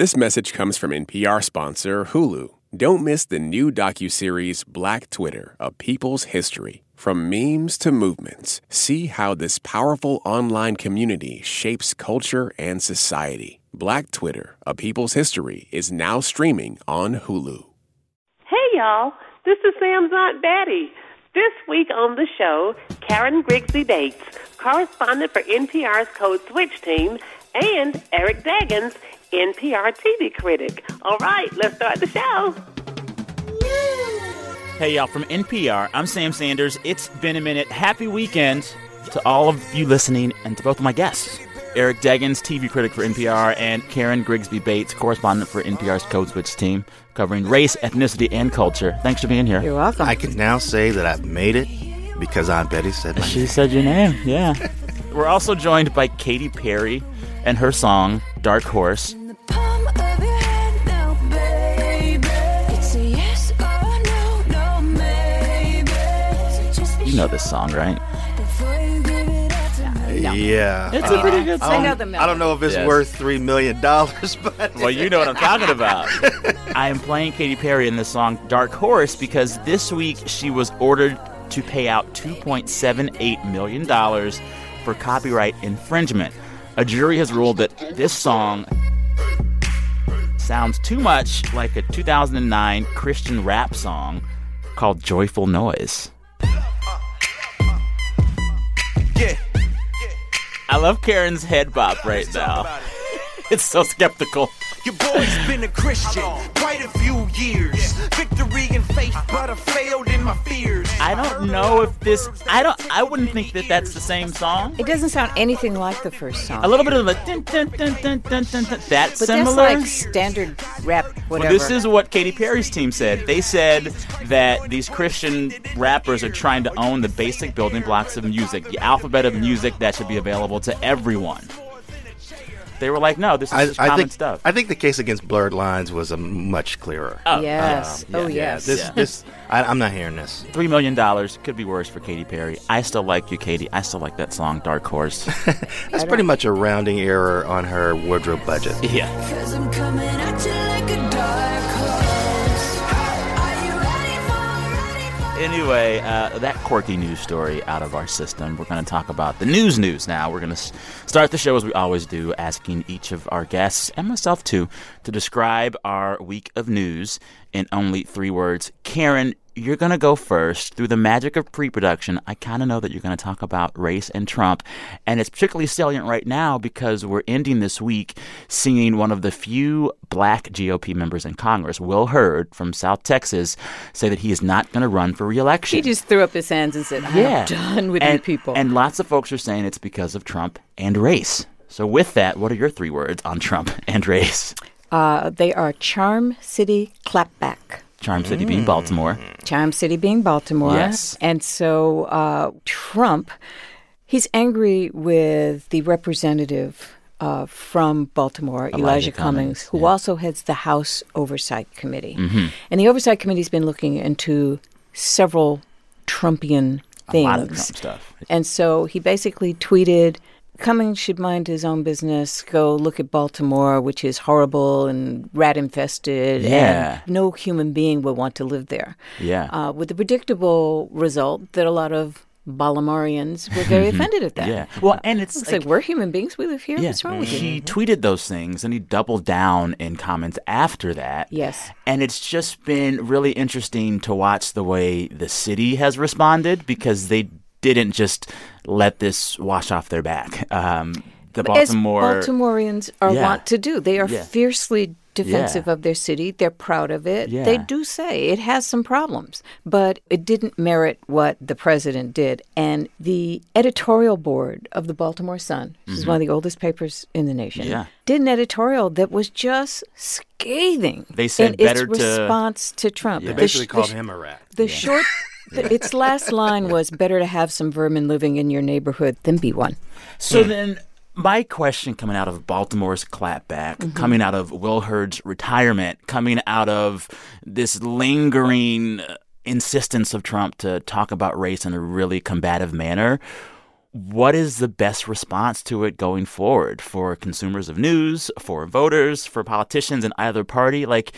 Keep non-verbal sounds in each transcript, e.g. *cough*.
This message comes from NPR sponsor Hulu. Don't miss the new docuseries Black Twitter, A People's History. From memes to movements, see how this powerful online community shapes culture and society. Black Twitter, A People's History is now streaming on Hulu. Hey, y'all. This is Sam's Aunt Betty. This week on the show, Karen Grigsby Bates, correspondent for NPR's Code Switch team, and Eric Deggans, NPR TV critic. All right, let's start the show. Hey, y'all, from NPR, I'm Sam Sanders. It's been a minute. Happy weekend to all of you listening and to both of my guests. Eric Deggans, TV critic for NPR, and Karen Grigsby Bates, correspondent for NPR's Code Switch team, covering race, ethnicity, and culture. Thanks for being here. You're welcome. I can now say that I've made it because Aunt Betty said my She name. said your name, yeah. We're also joined by Katy Perry and her song, Dark Horse. You know this song, right? sure before you give it up to me. Yeah. It's a pretty uh, good I song. know the melody. I don't know if it's Yes. worth $3 million, *laughs* but. Well, you know what I'm talking about. *laughs* I am playing Katy Perry in the song Dark Horse because this week she was ordered to pay out $2.78 million for copyright infringement. A jury has ruled that this song sounds too much like a 2009 Christian rap song called Joyful Noise. I love Karen's head bop right now. *laughs* It's so skeptical. Your boy's been a Christian quite a few years. Victory in faith, but I failed in my fears. I don't know if this. I don't. I wouldn't think that that's the same song. It doesn't sound anything like the first song. A little bit of the dun, dun, dun, dun, dun, dun, dun. That's but similar. that's like standard rap, whatever. well, this is what Katy Perry's team said. They said that these Christian rappers are trying to own the basic building blocks of music, the alphabet of music that should be available to everyone. They were like, no, this is I, just I common think stuff. I think the case against blurred lines was a much clearer. Oh, yes. Um, oh, yeah, yeah. yes. This, Yeah. this, I, I'm not hearing this. Three million dollars could be worse for Katy Perry. I still like you, Katy. I still like that song, Dark Horse. *laughs* That's pretty much a rounding error on her wardrobe budget. yeah. Anyway, uh, that quirky news story out of our system. We're going to talk about the news news now. We're going to start the show as we always do, asking each of our guests, and myself too, to describe our week of news in only three words. Karen, you're going to go first. Through the magic of pre production, I kind of know that you're going to talk about race and Trump. And it's particularly salient right now because we're ending this week seeing one of the few black GOP members in Congress, Will Hurd from South Texas, say that he is not going to run for reelection. He just threw up his hands and said, I'm yeah. done with and, you people. And lots of folks are saying it's because of Trump and race. So, with that, what are your three words on Trump and race? uh, they are Charm City Clapback. Charm City being Baltimore. Charm City being Baltimore. Yes. And so uh, Trump, he's angry with the representative uh, from Baltimore, Elijah, Elijah Cummings, Cummings, who yeah. also heads the House Oversight Committee. Mm-hmm. And the Oversight Committee's been looking into several Trumpian things. A lot of Trump stuff. And so he basically tweeted Cummings should mind his own business, go look at Baltimore, which is horrible and rat infested, Yeah. and no human being would want to live there. Yeah. Uh, with the predictable result that a lot of Baltimoreans were very offended at that. yeah. Well, and it's It's like, we're human beings. We live here. yeah, What's wrong with you? he tweeted those things and he doubled down in comments after that. Yes. And it's just been really interesting to watch the way the city has responded because they didn't just let this wash off their back. Um, the Baltimore. As Baltimoreans are Yeah. want to do. They are Yeah. fiercely defensive Yeah. of their city. They're proud of it. Yeah. They do say it has some problems, but it didn't merit what the president did. And the editorial board of the Baltimore Sun, which is one of the oldest papers in the nation, Mm-hmm. Yeah. did an editorial that was just scathing. They said in better its to- response to Trump. They The basically sh- the called sh- him a rat. the short, the, its last line was better to have some vermin living in your neighborhood than be one. So then, my question coming out of Baltimore's clapback, Mm-hmm. coming out of Will Hurd's retirement, coming out of this lingering uh, insistence of Trump to talk about race in a really combative manner, what is the best response to it going forward for consumers of news, for voters, for politicians in either party? Like,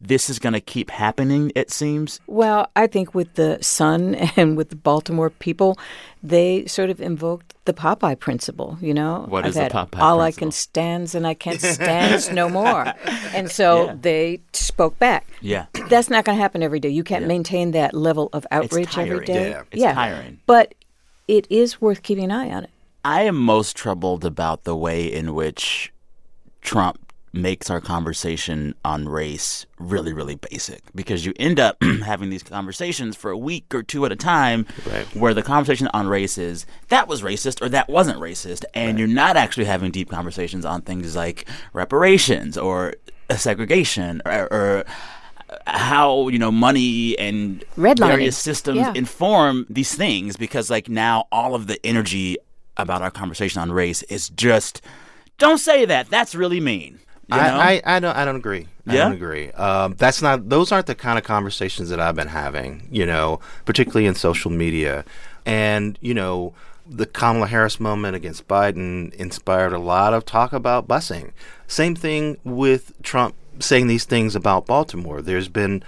this is going to keep happening, it seems. Well, I think with the Sun *laughs* and with the Baltimore people, they sort of invoked the Popeye principle. You know, What I've is the had Popeye all I can stands and I can't *laughs* stands no more, and so Yeah. they spoke back. Yeah. That's not going to happen every day. You can't Yeah. maintain that level of outrage every day. Yeah. It's tiring. But it is worth keeping an eye on it. I am most troubled about the way in which Trump makes our conversation on race really, really basic because you end up *clears throat* having these conversations for a week or two at a time Right. where the conversation on race is that was racist or that wasn't racist. And you're not actually having deep conversations on things like reparations or segregation or, or how you know money and Redlining. various systems Yeah. inform these things because like now all of the energy about our conversation on race is just don't say that that's really mean you know? I, I, I don't I don't agree. I Yeah? don't agree. Um, that's not those aren't the kind of conversations that I've been having, you know, particularly in social media. And, you know, the Kamala Harris moment against Biden inspired a lot of talk about busing. Same thing with Trump saying these things about Baltimore. There's been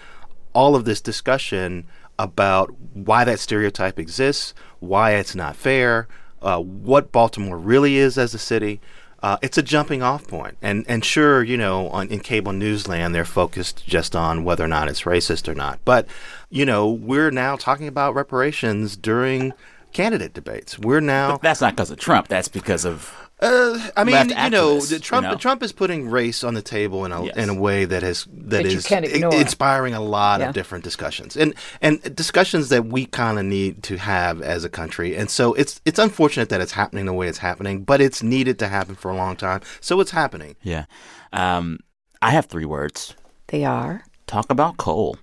all of this discussion about why that stereotype exists, why it's not fair, uh, what Baltimore really is as a city. Uh, it's a jumping off point. And and sure, you know, on, in cable newsland, they're focused just on whether or not it's racist or not. But, you know, we're now talking about reparations during candidate debates. We're now that's not because of trump that's because of uh, I mean, left you know, Trump you know? Trump is putting race on the table in a Yes. in a way that has that That is i- inspiring a lot Yeah. of different discussions and and discussions that we kind of need to have as a country. And so it's it's unfortunate that it's happening the way it's happening, but it's needed to happen for a long time. So it's happening. yeah um i have three words They are talk about coal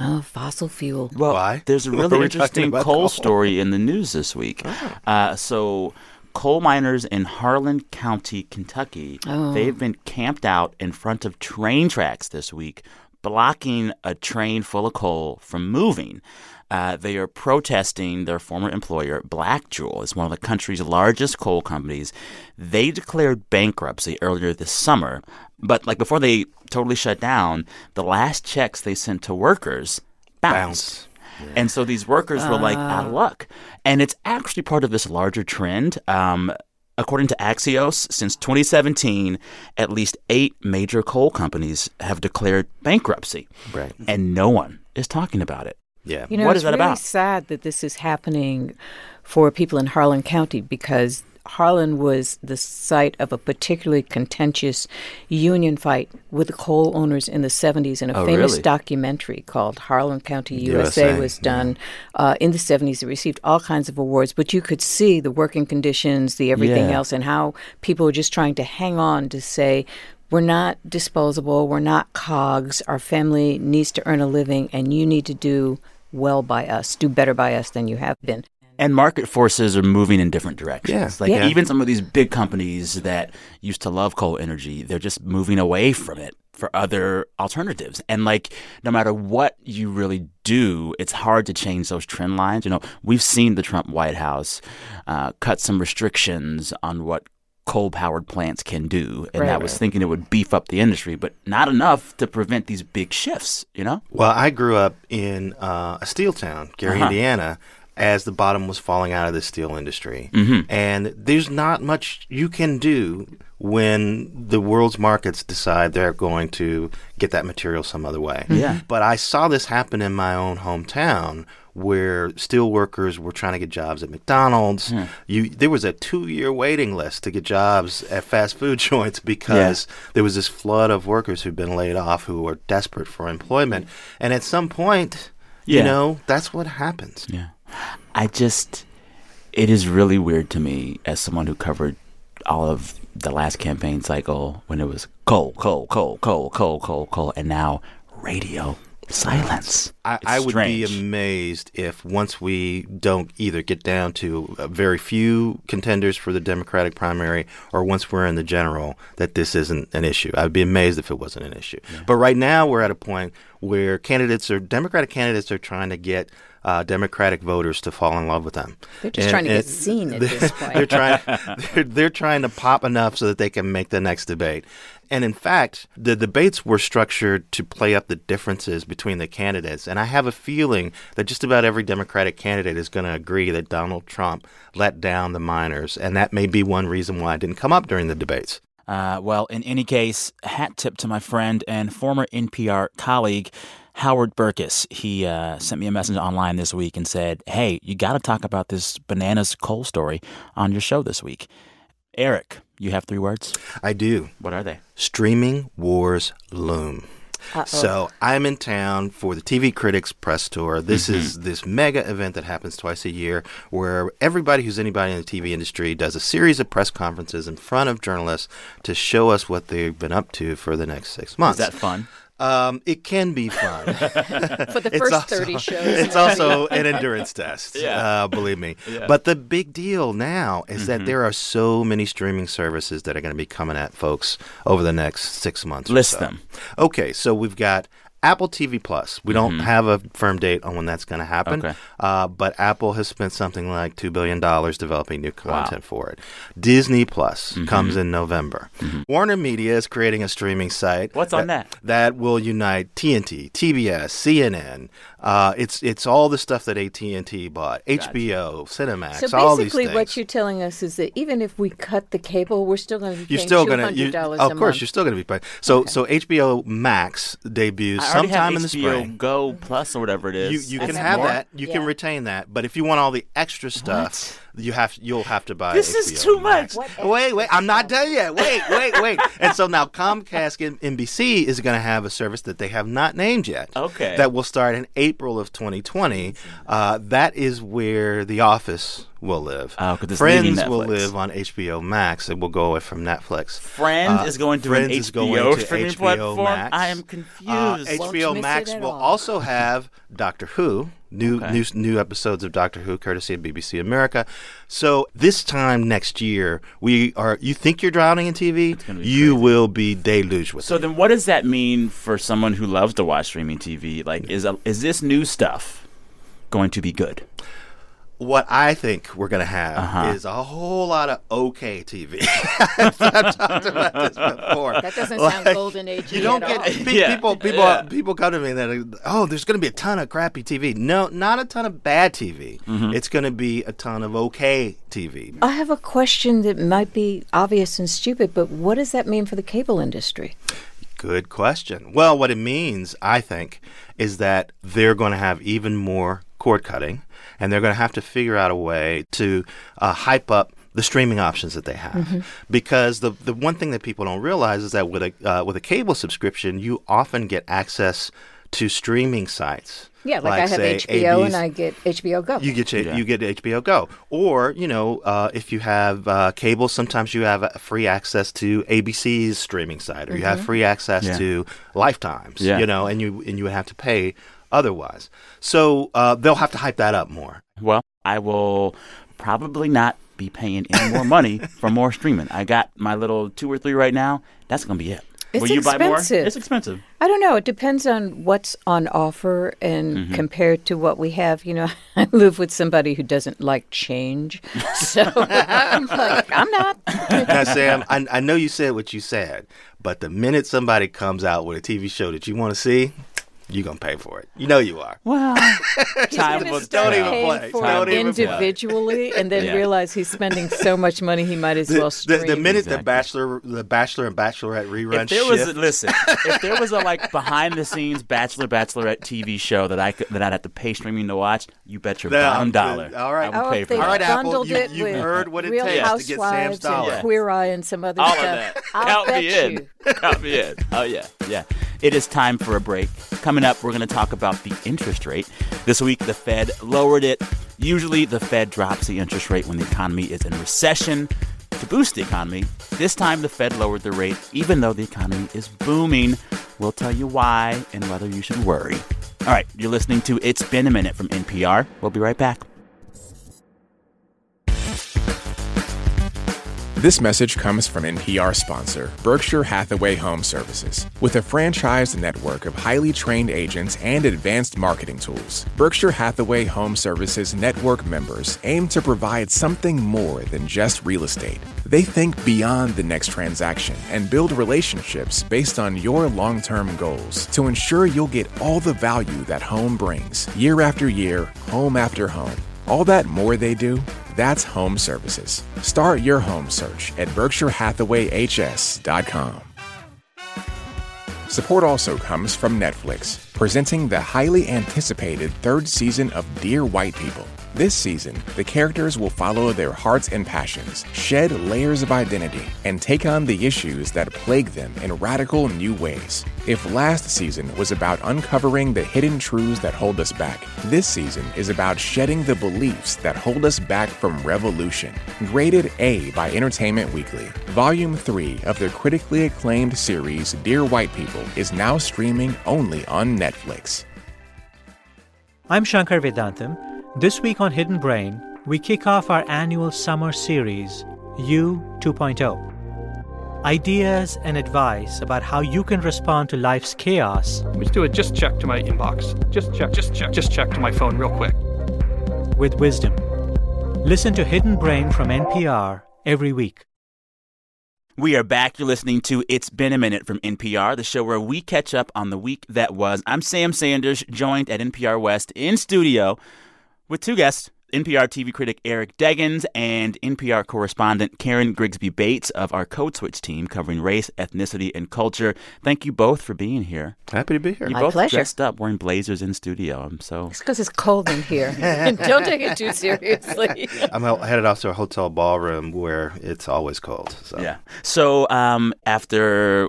oh, fossil fuel. Well, Why? there's a *laughs* really are we talking interesting coal, coal? Oh. story in the news this week. Uh, so, coal miners in Harlan County, Kentucky, Oh. they've been camped out in front of train tracks this week, blocking a train full of coal from moving. Uh, they are protesting their former employer, Blackjewel. It's one of the country's largest coal companies. They declared bankruptcy earlier this summer, but like before they totally shut down, the last checks they sent to workers bounced. Bounce. And so these workers were like out of luck. And it's actually part of this larger trend. Um, according to Axios, since 2017, at least eight major coal companies have declared bankruptcy. Right. And no one is talking about it. Yeah. You know, What it's that really about? sad that this is happening for people in Harlan County because Harlan was the site of a particularly contentious union fight with the coal owners in the 70s, and a Oh, famous really? documentary called Harlan County USA, USA, was done uh, in the 70s. It received all kinds of awards, but you could see the working conditions, the everything Yeah. else, and how people were just trying to hang on to say, we're not disposable. We're not cogs. Our family needs to earn a living, and you need to do well by us, do better by us than you have been. And market forces are moving in different directions. Yeah. Like Yeah. even some of these big companies that used to love coal energy, they're just moving away from it for other alternatives. And like no matter what you really do, it's hard to change those trend lines. You know, we've seen the Trump White House uh, cut some restrictions on what coal powered plants can do. And Right, that was right. thinking it would beef up the industry, but not enough to prevent these big shifts, you know? Well, I grew up in uh, a steel town, Gary, Uh-huh. Indiana, as the bottom was falling out of the steel industry. Mm-hmm. And there's not much you can do when the world's markets decide they're going to get that material some other way. Yeah. But I saw this happen in my own hometown where steel workers were trying to get jobs at McDonald's. Hmm. You there was a 2-year waiting list to get jobs at fast food *laughs* joints because there was this flood of workers who'd been laid off who were desperate for employment. And at some point, Yeah. you know, that's what happens. Yeah. I just, it is really weird to me as someone who covered all of the last campaign cycle when it was coal, coal, coal, coal, coal, coal, coal, and now radio. Silence. I, I would be amazed if once we don't either get down to a very few contenders for the Democratic primary or once we're in the general, that this isn't an issue. I'd be amazed if it wasn't an issue. But right now, we're at a point where candidates are Democratic candidates are trying to get uh, Democratic voters to fall in love with them. They're just trying to get seen at *laughs* this point. They're trying. *laughs* They're, they're trying to pop enough so that they can make the next debate. And in fact, the debates were structured to play up the differences between the candidates. And I have a feeling that just about every Democratic candidate is going to agree that Donald Trump let down the miners. And that may be one reason why it didn't come up during the debates. Uh, well, in any case, hat tip to my friend and former NPR colleague, Howard Berkes. He uh, sent me a message online this week and said, Hey, you got to talk about this bananas coal story on your show this week. Eric, you have three words. I do. What are they? Streaming wars loom. So I'm in town for the TV Critics Press Tour. This mm-hmm. is this mega event that happens twice a year, where everybody who's anybody in the TV industry does a series of press conferences in front of journalists to show us what they've been up to for the next six months. Is months. that fun? Um, it can be fun. *laughs* For the first also- 30 shows. It's also an endurance test. Yeah. Uh, believe me. But the big deal now is that there are so many streaming services that are going to be coming at folks over the next six months. or List so. them. Okay, so we've got Apple TV Plus. We don't mm-hmm. have a firm date on when that's going to happen. Okay. Uh, but Apple has spent something like $2 billion developing new content for it. Disney Plus mm-hmm. comes in November. Mm-hmm. Warner Media is creating a streaming site. What's on that? That will unite TNT, TBS, CNN. Uh, it's it's all the stuff that AT and T bought, HBO, Cinemax, So all these basically, things. what you're telling us is that even if we cut the cable, we're still going to be you're still gonna, hundred you, dollars of a course, month. you're still gonna be paying. So so HBO Max debuts sometime have in the HBO spring. Go Plus or whatever it is. You you That's can have more? that. You can retain that. But if you want all the extra stuff, you have you'll have to buy. This is too Max. much. Wait, wait. I'm not done yet. Wait, wait, wait. *laughs* and so now Comcast and NBC is going to have a service that they have not named yet. Okay. That will start in April of 2020. Uh, that is where The Office will live. Oh, 'cause it's leaving Friends will live on HBO Max. It will go away from Netflix. Friends Uh, is going to Friends an is going HBO to streaming HBO platform. Max. I am confused. Uh, HBO Max will also have Doctor Who, new Okay. new new episodes of Doctor Who, courtesy of BBC America. So this time next year, we are. You think you're drowning in TV? You crazy. will be deluged with So it. then, what does that mean for someone who loves to watch streaming TV? Like, is a, is this new stuff going to be good? What I think we're going to have Uh-huh. is a whole lot of okay TV. *laughs* I've talked about this before. That doesn't sound golden age. You don't at get all. *laughs* pe- Yeah. people. People. Yeah. People come to me and they're "Oh, there's going to be a ton of crappy TV." No, not a ton of bad TV. Mm-hmm. It's going to be a ton of okay TV. I have a question that might be obvious and stupid, but what does that mean for the cable industry? Good question. Well, what it means, I think, is that they're going to have even more cord cutting, and they're going to have to figure out a way to uh, hype up the streaming options that they have. Because the the one thing that people don't realize is that with a uh, with a cable subscription, you often get access to streaming sites. Yeah, like, I have say, HBO AB's and I get HBO Go. you get Yeah. you get HBO Go, or you know, uh, if you have uh, cable, sometimes you have uh, free access to ABC's streaming site, or you have free access Yeah. to Lifetimes. Yeah. You know, and you and you have to pay otherwise. So uh, they'll have to hype that up more. Well, I will probably not be paying any more money *laughs* for more streaming. I got my little two or three right now. That's gonna be it. It's will you buy more? expensive. It's expensive. I don't know. It depends on what's on offer and Mm-hmm. compared to what we have. You know, *laughs* I live with somebody who doesn't like change. *laughs* So I'm like, I'm not. now, Sam, I, I know you said what you said, but the minute somebody comes out with a TV show that you want to see, you're gonna pay for it. You know you are. Well, *laughs* He's time gonna will start don't even paying play. for Don't it even play. individually, and then Yeah. realize he's spending so much money he might as The, well the, stream. the minute the Bachelor, the Bachelor and Bachelorette rerun if there was a, listen, if there was a like *laughs* behind the scenes Bachelor Bachelorette TV show that I could that I'd have to pay streaming to watch, you bet your Yeah, bottom I'm dollar. All right. I would Oh, pay for they All right. Apple, you- you've heard what it Real takes to get Sam's Housewives dollar. and Queer Eye and some other All of that. I'll Count bet me in. you. *laughs* Me in. Oh yeah, yeah. It is time for a break. Coming up, we're going to talk about the interest rate. This week, the Fed lowered it. Usually, the Fed drops the interest rate when the economy is in recession to boost the economy. This time, the Fed lowered the rate, even though the economy is booming. We'll tell you why and whether you should worry All right, you're listening to It's Been a Minute from NPR. We'll be right back. This message comes from NPR sponsor, Berkshire Hathaway Home Services. With a franchised network of highly trained agents and advanced marketing tools, Berkshire Hathaway Home Services network members aim to provide something more than just real estate. They think beyond the next transaction and build relationships based on your long term goals to ensure you'll get all the value that home brings, year after year, home after home. All that more they do, that's home services. Start your home search at berkshirehathawayhs.com. Support also comes from Netflix, presenting the highly anticipated third season of Dear White People. This season, the characters will follow their hearts and passions, shed layers of identity, and take on the issues that plague them in radical new ways. If last season was about uncovering the hidden truths that hold us back, this season is about shedding the beliefs that hold us back from revolution. Graded A by Entertainment Weekly, Volume 3 of the critically acclaimed series Dear White People is now streaming only on Netflix. I'm Shankar Vedantam. This week on Hidden Brain, we kick off our annual summer series, You 2.0. Ideas and advice about how you can respond to life's chaos Let's do it. Just check to my inbox. Just check. Just check. Just check to my phone real quick. with wisdom. Listen to Hidden Brain from NPR every week. We are back. You're listening to It's Been a Minute from NPR, the show where we catch up on the week that was. I'm Sam Sanders, joined at NPR West in studio with two guests NPR TV critic Eric Deggans and NPR correspondent Karen Grigsby Bates of our Code Switch team covering race, ethnicity, and culture. Thank you both for being here. Happy to be here. You My both pleasure. dressed up wearing blazers in studio. I'm so. It's because it's cold in here. *laughs* *laughs* Don't take it too seriously. *laughs* I'm hel- headed off to a hotel ballroom where it's always cold. So. Yeah. So um, after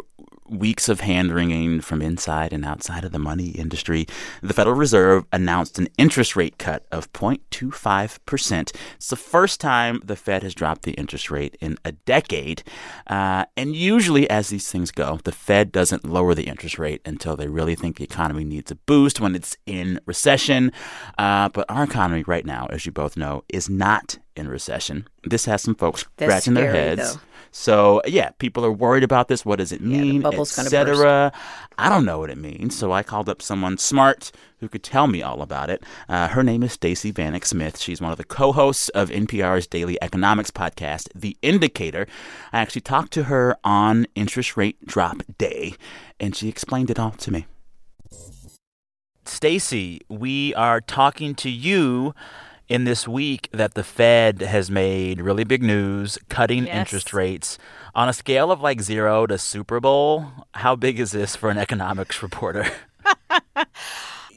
weeks of hand wringing from inside and outside of the money industry, the Federal Reserve announced an interest rate cut of 0.25%. It's the first time the Fed has dropped the interest rate in a decade. Uh, and usually, as these things go, the Fed doesn't lower the interest rate until they really think the economy needs a boost when it's in recession. Uh, but our economy right now, as you both know, is not in recession. This has some folks That's scratching their heads. though. So yeah, people are worried about this. What does it mean, bubble's gonna etc. I don't know what it means, so I called up someone smart who could tell me all about it. Uh, her name is Stacey Vanek Smith. She's one of the co-hosts of NPR's daily economics podcast, The Indicator. I actually talked to her on interest rate drop day, and she explained it all to me. Stacey, we are talking to you in this week that the Fed has made really big news, cutting Yes. interest rates on a scale of like zero to Super Bowl. How big is this for an economics *laughs* reporter? *laughs*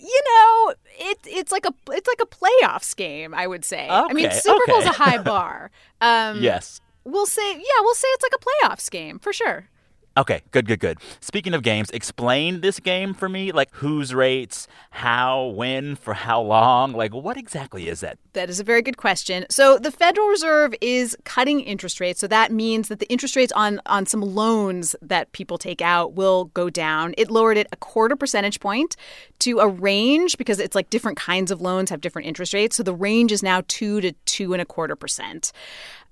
You know, it, it's like a it's like a playoffs game. I would say. I mean, Okay, Super Bowl's a high bar. *laughs* Um, yes. we'll say yeah, we'll say it's like a playoffs game for sure. Okay, good, good, good. Speaking of games, explain this game for me. Like whose rates, how, when, for how long? Like what exactly is that? That is a very good question. So the Federal Reserve is cutting interest rates. So that means that the interest rates on on some loans that people take out will go down. It lowered it a quarter percentage point to a range because it's like different kinds of loans have different interest rates. So the range is now two to two and a quarter percent.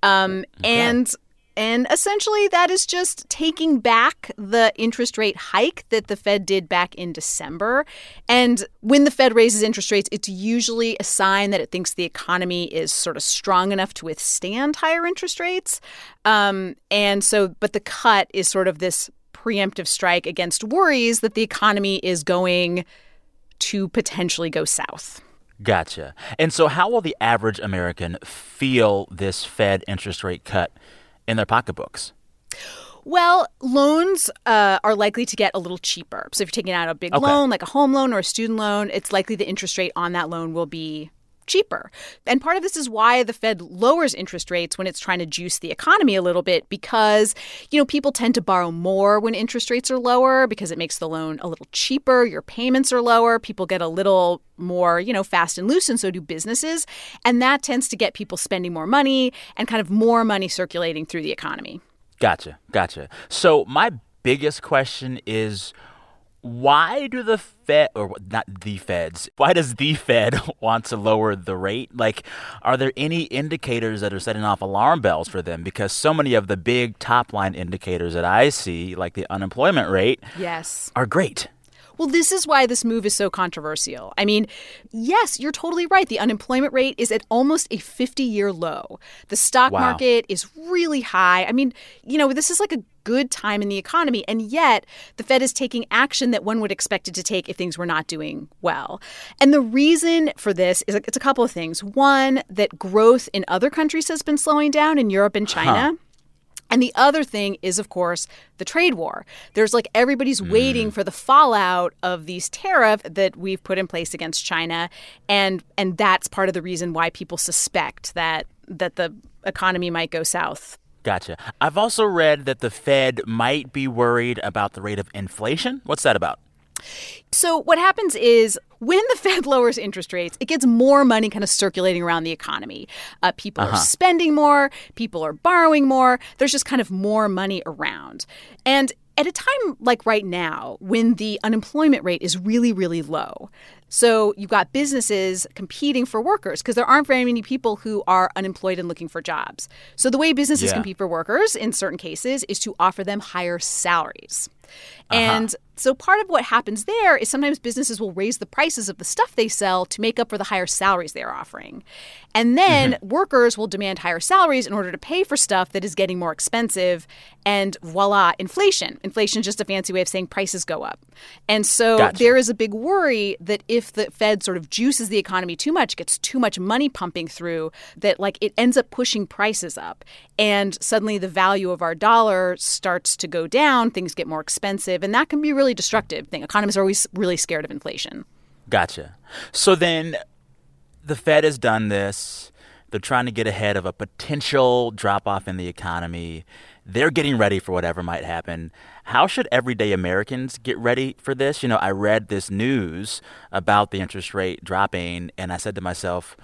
Um, And and essentially, that is just taking back the interest rate hike that the Fed did back in December. And when the Fed raises interest rates, it's usually a sign that it thinks the economy is sort of strong enough to withstand higher interest rates. Um, and so, but the cut is sort of this preemptive strike against worries that the economy is going to potentially go south. Gotcha. And so, how will the average American feel this Fed interest rate cut in their pocketbooks? Well, loans uh, are likely to get a little cheaper. So if you're taking out a big Okay. loan, like a home loan or a student loan, it's likely the interest rate on that loan will be cheaper. And part of this is why the Fed lowers interest rates when it's trying to juice the economy a little bit because, you know, people tend to borrow more when interest rates are lower because it makes the loan a little cheaper, your payments are lower, people get a little more, you know, fast and loose and so do businesses, and that tends to get people spending more money and kind of more money circulating through the economy. Gotcha, gotcha. So, my biggest question is Why do the Fed, or not the Feds, why does the Fed *laughs* want to lower the rate? Like, are there any indicators that are setting off alarm bells for them? Because so many of the big top line indicators that I see, like the unemployment rate, Yes. are great. Well, this is why this move is so controversial. I mean, yes, you're totally right. The unemployment rate is at almost a 50 year low. The stock Wow. market is really high. I mean, you know, this is like a good time in the economy. And yet, the Fed is taking action that one would expect it to take if things were not doing well. And the reason for this is it's a couple of things. One, that growth in other countries has been slowing down in Europe and China. And the other thing is, of course, the trade war. There's like everybody's waiting mm. for the fallout of these tariffs that we've put in place against China, and and that's part of the reason why people suspect that that the economy might go south. Gotcha. I've also read that the Fed might be worried about the rate of inflation. What's that about? So what happens is when the Fed *laughs* lowers interest rates, it gets more money kind of circulating around the economy. Uh, people are spending more, people are borrowing more. There's just kind of more money around, and at a time like right now, when the unemployment rate is really, really low. So you've got businesses competing for workers because there aren't very many people who are unemployed and looking for jobs. So the way businesses Yeah. compete for workers in certain cases is to offer them higher salaries. Uh-huh. And so part of what happens there is sometimes businesses will raise the prices of the stuff they sell to make up for the higher salaries they're offering. And then mm-hmm. workers will demand higher salaries in order to pay for stuff that is getting more expensive. And voila, inflation. Inflation is just a fancy way of saying prices go up. And so Gotcha. there is a big worry that if the Fed sort of juices the economy too much, gets too much money pumping through, that like it ends up pushing prices up. And suddenly the value of our dollar starts to go down, things get more expensive, and that can be a really destructive thing. Economists are always really scared of inflation. Gotcha. So then the Fed has done this. They're trying to get ahead of a potential drop off in the economy. They're getting ready for whatever might happen. How should everyday Americans get ready for this? You know, I read this news about the interest rate dropping, and I said to myself,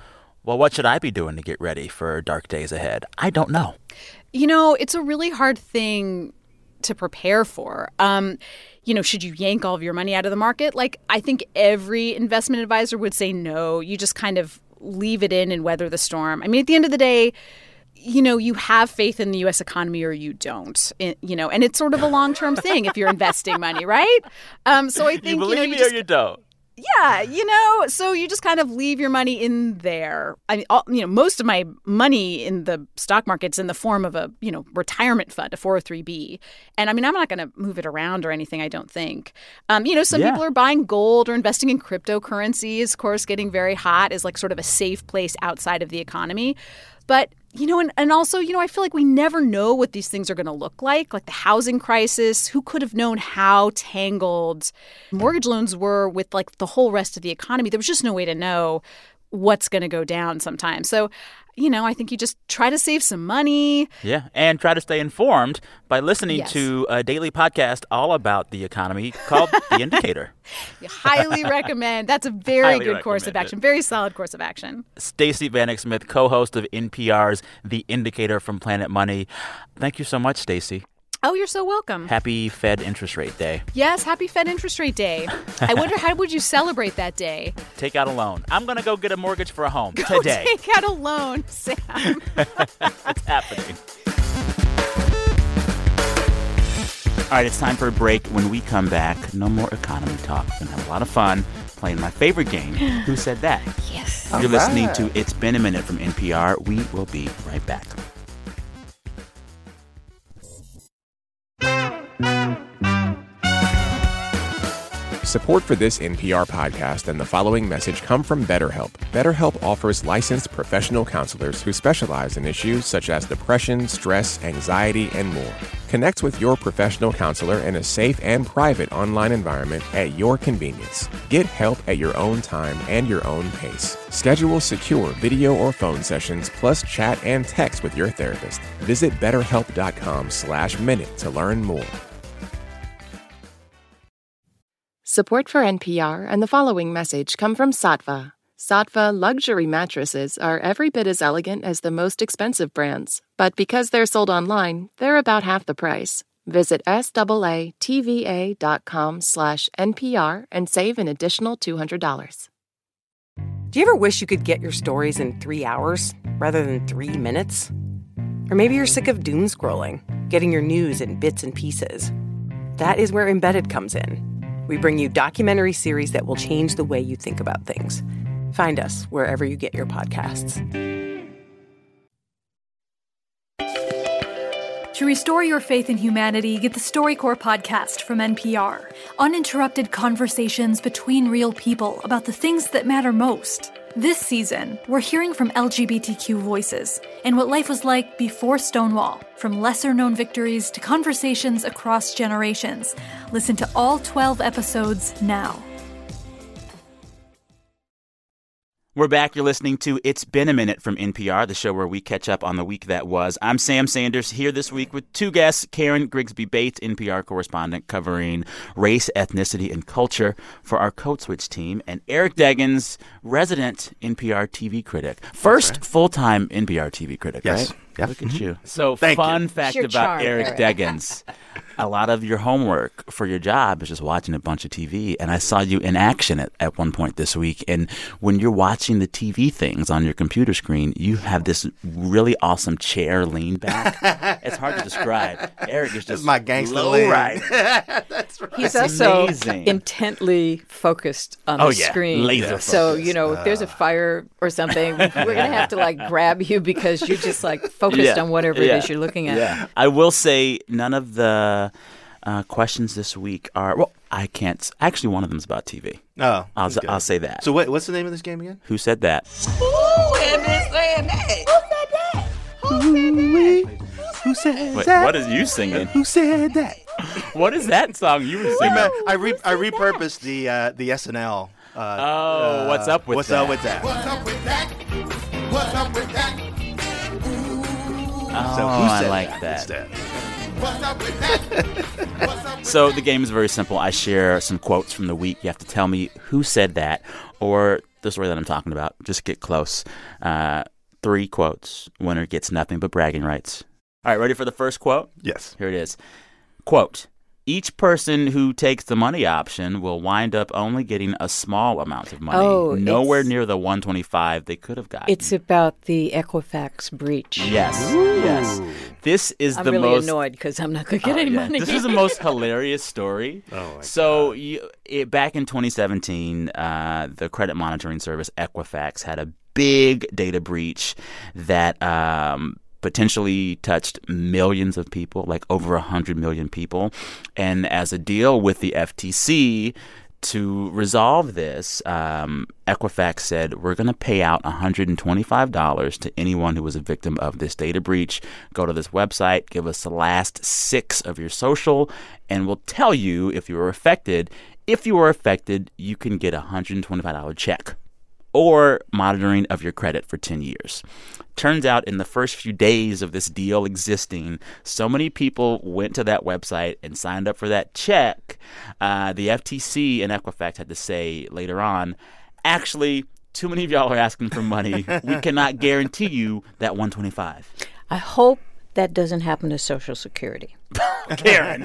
well, what should I be doing to get ready for dark days ahead? I don't know. You know, it's a really hard thing to prepare for. Um, you know, should you yank all of your money out of the market? Like, I think every investment advisor would say no. You just kind of leave it in and weather the storm. I mean, at the end of the day, you know, you have faith in the U.S. economy or you don't. It- you know, and it's sort of a long-term thing if you're investing money, right? Um, so I think You you, believe know, you me just, or you don't? Yeah, you know, so you just kind of leave your money in there. I mean, all, you know, most of my money in the stock market's in the form of a, you know, retirement fund, a 403b. And I mean, I'm not going to move it around or anything, I don't think. Um, you know, some Yeah. people are buying gold or investing in cryptocurrencies, of course, getting very hot is like sort of a safe place outside of the economy. But you know, and, and also, you know, I feel like we never know what these things are going to look like. Like the housing crisis, who could have known how tangled mortgage loans were with like the whole rest of the economy? There was just no way to know what's going to go down sometimes. So, you know, I think you just try to save some money. Yeah, and try to stay informed by listening Yes. to a daily podcast all about the economy called The Indicator. You *laughs* highly recommend. That's a very Highly good course of recommend it. action. Very solid course of action. Stacey Vanek Smith, co-host of NPR's The Indicator from Planet Money. Thank you so much, Stacey. Oh, you're so welcome. Happy Fed interest rate day. Yes, happy Fed interest rate day. I wonder how would you celebrate that day? *laughs* Take out a loan. I'm going to go get a mortgage for a home Go today. *laughs* take out a loan, Sam. *laughs* It's happening. All right, it's time for a break. When we come back, no more economy talk. We're going to have a lot of fun playing my favorite game, Who Said That? yes. You're listening to It's Been a Minute from NPR. We will be right back. Thank you. Support for this NPR podcast and the following message come from BetterHelp. BetterHelp offers licensed professional counselors who specialize in issues such as depression, stress, anxiety, and more. Connect with your professional counselor in a safe and private online environment at your convenience. Get help at your own time and your own pace. Schedule secure video or phone sessions plus chat and text with your therapist. Visit betterhelp.com slash minute to learn more. Support for NPR and the following message come from Saatva. Saatva luxury mattresses are every bit as elegant as the most expensive brands, but because they're sold online, they're about half the price. Visit SAATVA.com slash NPR and save an additional $200. Do you ever wish you could get your stories in three hours rather than three minutes? Or maybe you're sick of doom scrolling, getting your news in bits and pieces. That is where Embedded comes in. We bring you documentary series that will change the way you think about things. Find us wherever you get your podcasts. To restore your faith in humanity, get the StoryCorps podcast from NPR. Uninterrupted conversations between real people about the things that matter most. This season, we're hearing from LGBTQ voices and what life was like before Stonewall, from lesser known victories to conversations across generations. Listen to all 12 episodes now. We're back. You're listening to It's Been a Minute from NPR, the show where we catch up on the week that was. I'm Sam Sanders here this week with two guests Karen Grigsby Bates, NPR correspondent covering race, ethnicity, and culture for our Code Switch team, and Eric Deggans, resident NPR TV critic. First full time NPR TV critic, Yes. right? Yep. Look at Mhm. you. So, Thank fun you. fact about charm, Eric Eric. Deggans. *laughs* A lot of your homework for your job is just watching a bunch of TV. And I saw you in action at, at one point this week. And when you're watching the TV things on your computer screen, you have this really awesome chair lean back. *laughs* it's hard to describe. Eric is just my gangster low lean. ride. *laughs* That's right. He's That's also amazing. intently focused on Oh, the yeah. screen. Laser So, focused. you know, if there's a ah. fire or something, we're going *laughs* to have to like grab you because you're just like focused on whatever it is you're looking at. Yeah. I will say none of the uh, questions this week are, well, I can't. Actually, one of them is about TV. Oh, I'll, that's good. I'll say that. So what, what's the name of this game again? Who said that? Who said that? Who said that? Who said that? What is you singing? Who said that? *laughs* What is that song you were singing? minute, I re- I repurposed the uh, the SNL. Uh, Oh, what's up with what's that? up with that? What's up with that? What's up with that? Oh, So who I said like that that. *laughs* So the game is very simple. I share some quotes from the week. You have to tell me who said that or the story that I'm talking about. Just get close. Uh, three quotes. Winner gets nothing but bragging rights. All right, ready for the first quote? Yes. Here it is. Quote Each person who takes the money option will wind up only getting a small amount of money, Oh, nowhere near the 125 they could have gotten. It's about the Equifax breach. Yes, yes. This is I'm the really most annoyed because I'm not going to get Oh, any yeah. money. This is the most hilarious story. *laughs* Oh, my so you, it, back in 2017, uh, the credit monitoring service Equifax had a big data breach that um, potentially touched millions of people, like over 100 million people. And as a deal with the FTC, to resolve this, um, Equifax said, We're going to pay out $125 to anyone who was a victim of this data breach. Go to this website, give us the last six of your social, and we'll tell you if you were affected. If you were affected, you can get a $125 check or monitoring of your credit for 10 years. Turns out, in the first few days of this deal existing, so many people went to that website and signed up for that check. Uh, the FTC and Equifax had to say later on, actually, too many of y'all are asking for money. we *laughs* cannot guarantee you that 125. I hope that doesn't happen to Social Security. *laughs* Karen,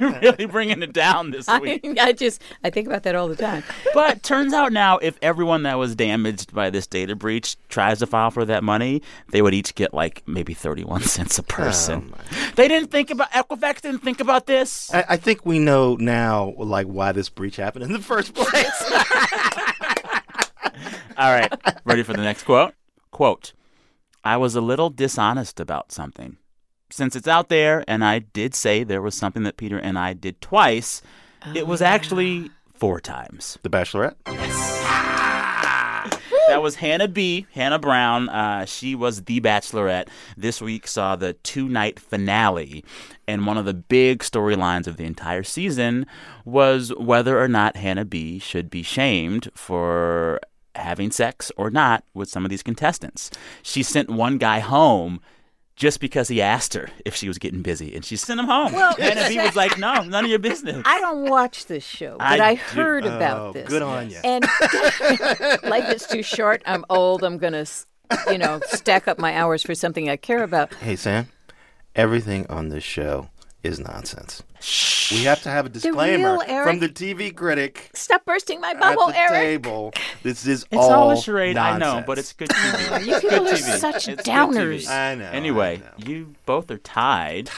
you're really bringing it down this week. *laughs* I just I think about that all the time. But turns out now, if everyone that was damaged by this data breach tries to file for that money, they would each get like maybe 31 *laughs* cents a person. Oh, they didn't think about, Equifax didn't think about this. I, I think we know now, like, why this breach happened in the first place. All right, ready for the next quote? Quote I was a little dishonest about something. Since it's out there, and I did say there was something that Peter and I did twice, it was actually four times. the Bachelorette. Yes. That was Hannah B. Hannah Brown. Uh, she was the Bachelorette. This week saw the two night finale. And one of the big storylines of the entire season was whether or not Hannah B. should be shamed for having sex or not with some of these contestants. She sent one guy home. Just because he asked her if she was getting busy, and she sent him home. Well- Hannah B was like, "No, none of your business." I don't watch this show, but I I, do. heard oh, about Oh, this. good on ya. And *laughs* life is too short. I'm old. I'm gonna, you know, stack up my hours for something I care about. Hey, Sam. Everything on this show is nonsense. We have to have a real disclaimer Eric- from the TV critic Stop bursting my bubble, at the Eric. table. This is It's all all a charade, I know, but it's good TV. *laughs* You people good are TV. such It's downers. I know. Anyway, you both are tied.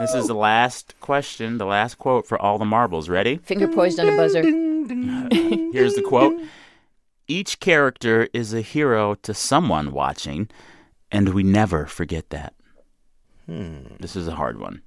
This is the last question, the last quote for all the marbles. Ready? Finger poised on a buzzer. *laughs* Here's the quote Each character is a hero to someone watching, and we never forget that. Hmm. This is a hard one.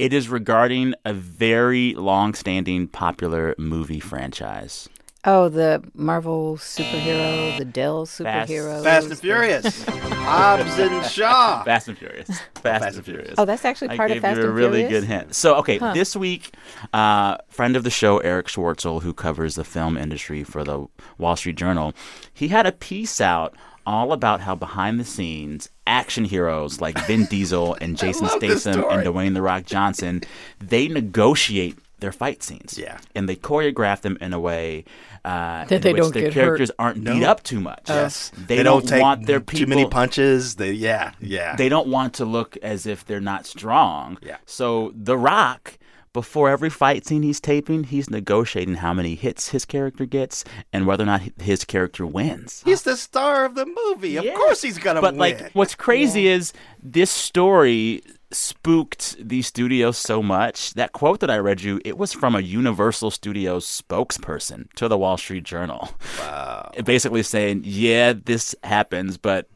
It is regarding a very long standing popular movie franchise. Oh, the Marvel superhero, the Dell superhero. Fast and Furious. *laughs* Hobbs and Shaw. Fast and Furious. *laughs* Fast, and Furious. Oh, that's actually part I of gave Fast you a really good hint. So, okay, Huh. this week, uh, friend of the show, Erich Schwartzel, who covers the film industry for the Wall Street Journal, he had a piece out all about how behind the scenes action heroes like Vin *laughs* Diesel and Jason Statham and. Dwayne the Rock Johnson, they negotiate their fight scenes. Yeah. And they choreograph them in a way uh, That in they which don't their get hurt. characters aren't beat up too much. Yes. They, don't, take want their people too many punches. They yeah, yeah. they don't want to look as if they're not strong. Yeah. So The Rock, before every fight scene he's taping, he's negotiating how many hits his character gets and whether or not his character wins. He's the star of the movie. Of Yeah. course he's gonna But like, what's crazy is this story spooked the studios so much. That quote that I read you, it was from a Universal Studios spokesperson to the Wall Street Journal. Wow. *laughs* Basically saying, yeah, this happens, but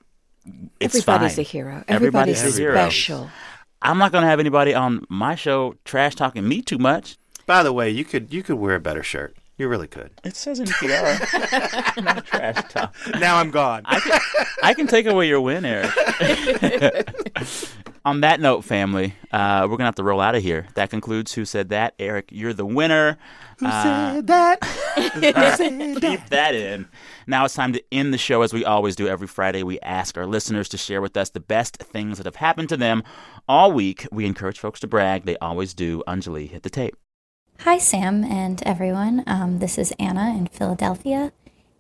it's Everybody's fine. a hero. Everybody's, Everybody's a hero. I'm not going to have anybody on my show trash talking me too much. By the way, you could you could wear a better shirt. You really could. It says NPR. *laughs* not trash talk. Now I'm gone. I can, I can take away your win, Eric. *laughs* On that note, family, uh, we're gonna have to roll out of here. That concludes Who Said That. Eric, you're the winner. Who Uh, said that? *laughs* Who said Keep that in. Now it's time to end the show as we always do every Friday. We ask our listeners to share with us the best things that have happened to them all week. We encourage folks to brag. They always do. Anjali, hit the tape. Hi, Sam and everyone. Um, this is Anna in Philadelphia.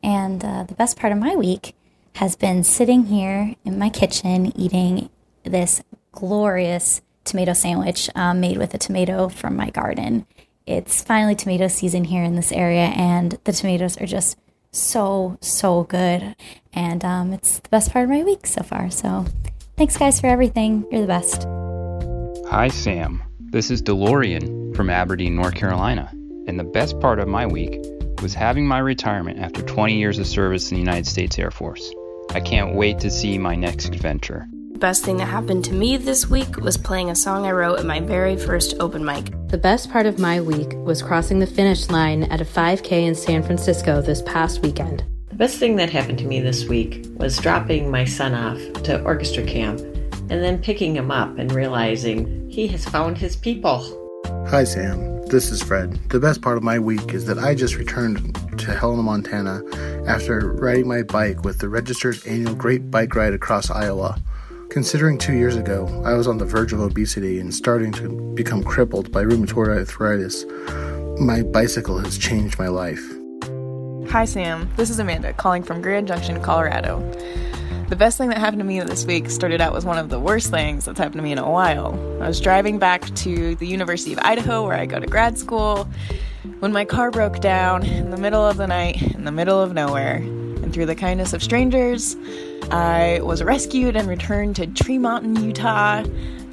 And uh, the best part of my week has been sitting here in my kitchen eating this glorious tomato sandwich um, made with a tomato from my garden. It's finally tomato season here in this area, and the tomatoes are just so, so good. And um, it's the best part of my week so far. So thanks, guys, for everything. You're the best. Hi, Sam. This is DeLorean from Aberdeen, North Carolina. And the best part of my week was having my retirement after 20 years of service in the United States Air Force. I can't wait to see my next adventure. The best thing that happened to me this week was playing a song I wrote at my very first open mic. The best part of my week was crossing the finish line at a 5K in San Francisco this past weekend. The best thing that happened to me this week was dropping my son off to orchestra camp and then picking him up and realizing he has found his people. Hi, Sam. This is Fred. The best part of my week is that I just returned to Helena, Montana after riding my bike with the registered annual Great Bike Ride across Iowa. Considering two years ago I was on the verge of obesity and starting to become crippled by rheumatoid arthritis, my bicycle has changed my life. Hi, Sam. This is Amanda calling from Grand Junction, Colorado. The best thing that happened to me this week started out with one of the worst things that's happened to me in a while. I was driving back to the University of Idaho, where I go to grad school, when my car broke down in the middle of the night, in the middle of nowhere. And through the kindness of strangers, I was rescued and returned to Tremonton, Utah.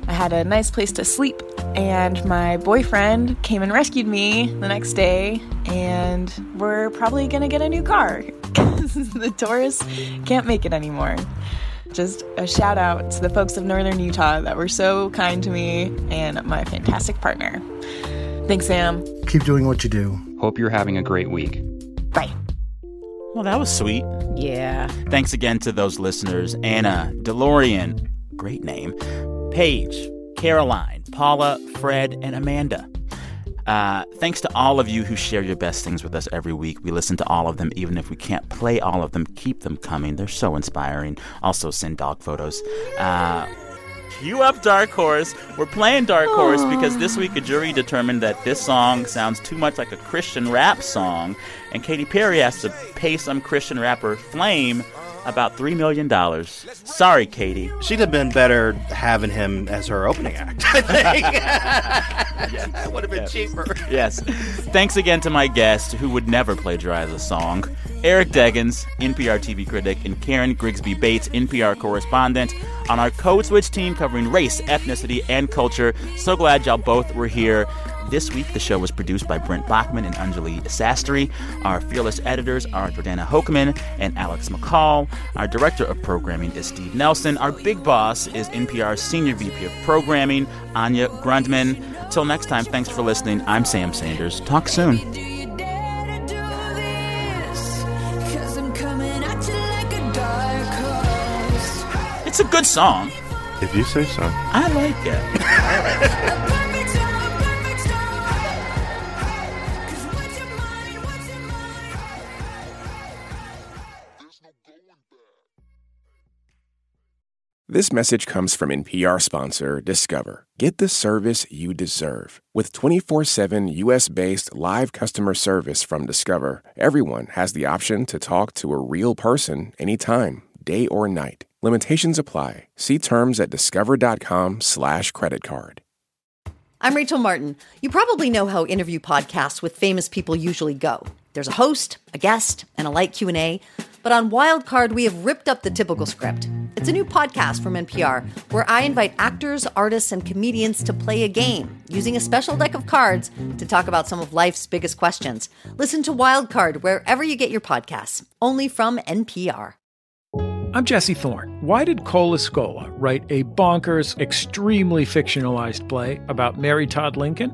I had a nice place to sleep, and my boyfriend came and rescued me the next day, and we're probably gonna get a new car *laughs* *laughs* the Taurus can't make it anymore. Just a shout out to the folks of Northern Utah that were so kind to me and my fantastic partner. Thanks, Sam. Keep doing what you do. Hope you're having a great week. Bye. Well, that was sweet. Yeah. Thanks again to those listeners Anna, DeLorean, great name, Paige, Caroline, Paula, Fred, and Amanda. Uh, thanks to all of you who share your best things with us every week. We listen to all of them, even if we can't play all of them. Keep them coming. They're so inspiring. Also, send dog photos. Uh, cue up Dark Horse. We're playing Dark Horse because this week a jury determined that this song sounds too much like a Christian rap song, and Katy Perry has to pay some Christian rapper Flame about $3 million. Sorry, Katy. She'd have been better having him as her opening act. I think. *laughs* that would have been cheaper. Yes. Thanks again to my guest, who would never plagiarize a song, Eric Deggans, NPR TV critic, and Karen Grigsby Bates, NPR correspondent, on our Code Switch team covering race, ethnicity, and culture. So glad y'all both were here. This week, the show was produced by Brent Baughman and Anjali Sastry. Our fearless editors are Jordana Hochman and Alex McCall. Our director of programming is Steve Nelson. Our big boss is NPR's senior VP of programming, Anya Grundman. Till next time, thanks for listening. I'm Sam Sanders. Talk soon. Cause I'm coming at you like a dark horse. It's a good song. If you say so. I like it. *laughs* This message comes from NPR sponsor Discover. Get the service you deserve. With 24 7 US based live customer service from Discover, everyone has the option to talk to a real person anytime, day or night. Limitations apply. See terms at discover.com/slash credit card. I'm Rachel Martin. You probably know how interview podcasts with famous people usually go. There's a host, a guest, and a light Q&A. But on Wildcard, we have ripped up the typical script. It's a new podcast from NPR where I invite actors, artists, and comedians to play a game using a special deck of cards to talk about some of life's biggest questions. Listen to Wildcard wherever you get your podcasts, only from NPR. I'm Jesse Thorn. Why did Cole Escola write a bonkers, extremely fictionalized play about Mary Todd Lincoln?